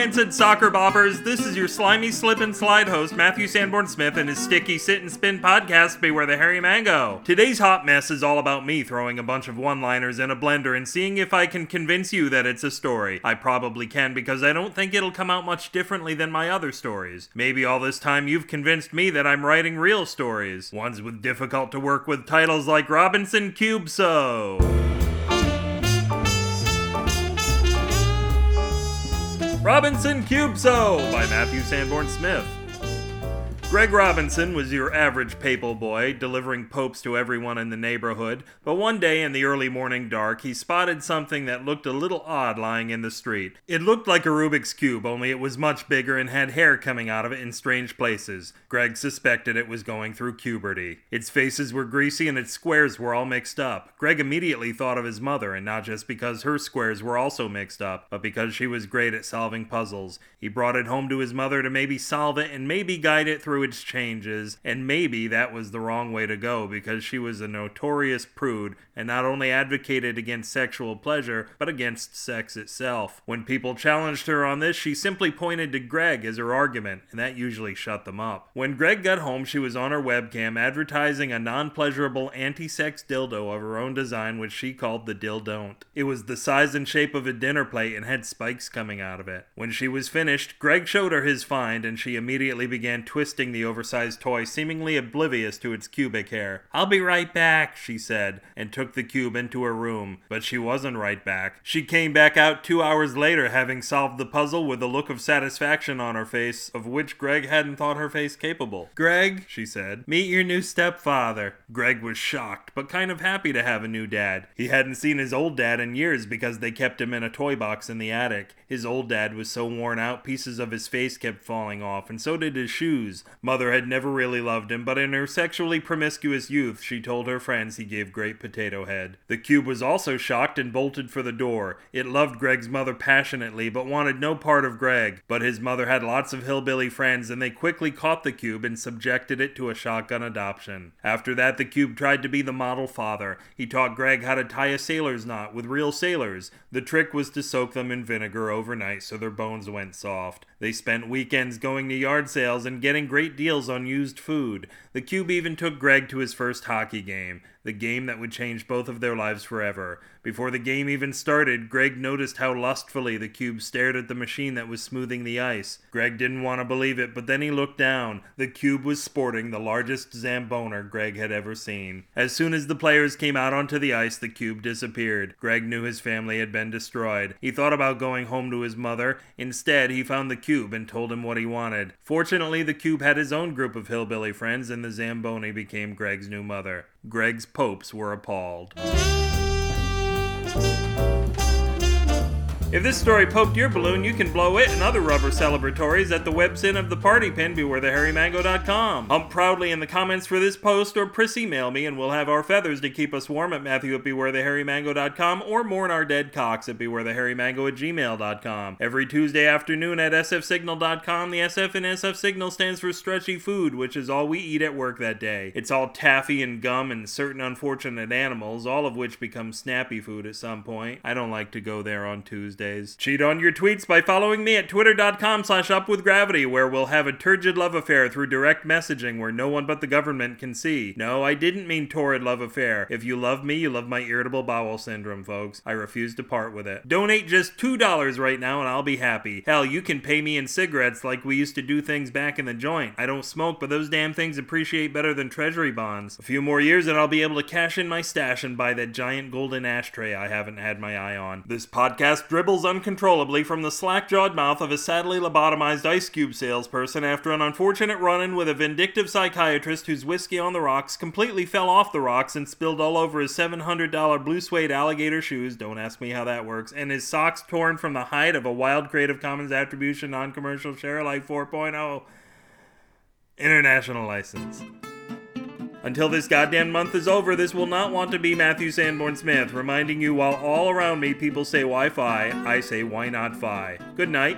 rancid soccer boppers. This is your slimy slip and slide host, Matthew Sanborn Smith, and his sticky sit and spin podcast, Beware the Hairy Mango. Today's hot mess is all about me throwing a bunch of one liners in a blender and seeing if I can convince you that it's a story. I probably can because I don't think it'll come out much differently than my other stories. Maybe all this time you've convinced me that I'm writing real stories, ones with difficult to work with titles like Robinson Cube So. Robinson Cubso by Matthew Sanborn Smith. Greg Robinson was your average papal boy, delivering popes to everyone in the neighborhood, but one day in the early morning dark, he spotted something that looked a little odd lying in the street. It looked like a Rubik's Cube, only it was much bigger and had hair coming out of it in strange places. Greg suspected it was going through puberty. Its faces were greasy and its squares were all mixed up. Greg immediately thought of his mother, and not just because her squares were also mixed up, but because she was great at solving puzzles. He brought it home to his mother to maybe solve it and maybe guide it through its changes, and maybe that was the wrong way to go because she was a notorious prude and not only advocated against sexual pleasure, but against sex itself. When people challenged her on this, she simply pointed to Greg as her argument, and that usually shut them up. When Greg got home, she was on her webcam advertising a non pleasurable anti sex dildo of her own design, which she called the Dildon't. It was the size and shape of a dinner plate and had spikes coming out of it. When she was finished, Greg showed her his find, and she immediately began twisting the oversized toy, seemingly oblivious to its cubic hair. I'll be right back, she said, and took the cube into her room. But she wasn't right back. She came back out two hours later, having solved the puzzle with a look of satisfaction on her face, of which Greg hadn't thought her face capable. Greg, she said, meet your new stepfather. Greg was shocked, but kind of happy to have a new dad. He hadn't seen his old dad in years because they kept him in a toy box in the attic. His old dad was so worn out, pieces of his face kept falling off, and so did his shoes. Mother had never really loved him, but in her sexually promiscuous youth, she told her friends he gave great potato head. The cube was also shocked and bolted for the door. It loved Greg's mother passionately, but wanted no part of Greg. But his mother had lots of hillbilly friends, and they quickly caught the cube and subjected it to a shotgun adoption. After that, the cube tried to be the model father. He taught Greg how to tie a sailor's knot with real sailors. The trick was to soak them in vinegar overnight so their bones went soft. They spent weekends going to yard sales and getting great deals on used food. The cube even took Greg to his first hockey game, the game that would change both of their lives forever. Before the game even started, Greg noticed how lustfully the cube stared at the machine that was smoothing the ice. Greg didn't want to believe it, but then he looked down. The cube was sporting the largest Zamboner Greg had ever seen. As soon as the players came out onto the ice, the cube disappeared. Greg knew his family had been destroyed. He thought about going home to his mother. Instead, he found the cube and told him what he wanted. Fortunately, the cube had his own group of hillbilly friends, and the Zamboni became Greg's new mother. Greg's popes were appalled. If this story poked your balloon, you can blow it and other rubber celebratories at the website of the party pin, bewarethehairymango.com. Hump proudly in the comments for this post or press email me and we'll have our feathers to keep us warm at Matthew at or mourn our dead cocks at bewarethehairymango at gmail.com. Every Tuesday afternoon at sfsignal.com, the SF in SF Signal stands for stretchy food, which is all we eat at work that day. It's all taffy and gum and certain unfortunate animals, all of which become snappy food at some point. I don't like to go there on Tuesday days. Cheat on your tweets by following me at twitter.com slash upwithgravity, where we'll have a turgid love affair through direct messaging where no one but the government can see. No, I didn't mean torrid love affair. If you love me, you love my irritable bowel syndrome, folks. I refuse to part with it. Donate just $2 right now and I'll be happy. Hell, you can pay me in cigarettes like we used to do things back in the joint. I don't smoke, but those damn things appreciate better than treasury bonds. A few more years and I'll be able to cash in my stash and buy that giant golden ashtray I haven't had my eye on. This podcast dribbles uncontrollably from the slack jawed mouth of a sadly lobotomized ice cube salesperson after an unfortunate run in with a vindictive psychiatrist whose whiskey on the rocks completely fell off the rocks and spilled all over his $700 blue suede alligator shoes. Don't ask me how that works. And his socks torn from the height of a wild Creative Commons Attribution Non Commercial Share Alike 4.0 international license. Until this goddamn month is over, this will not want to be Matthew Sanborn Smith, reminding you while all around me people say Wi Fi, I say why not Fi. Good night.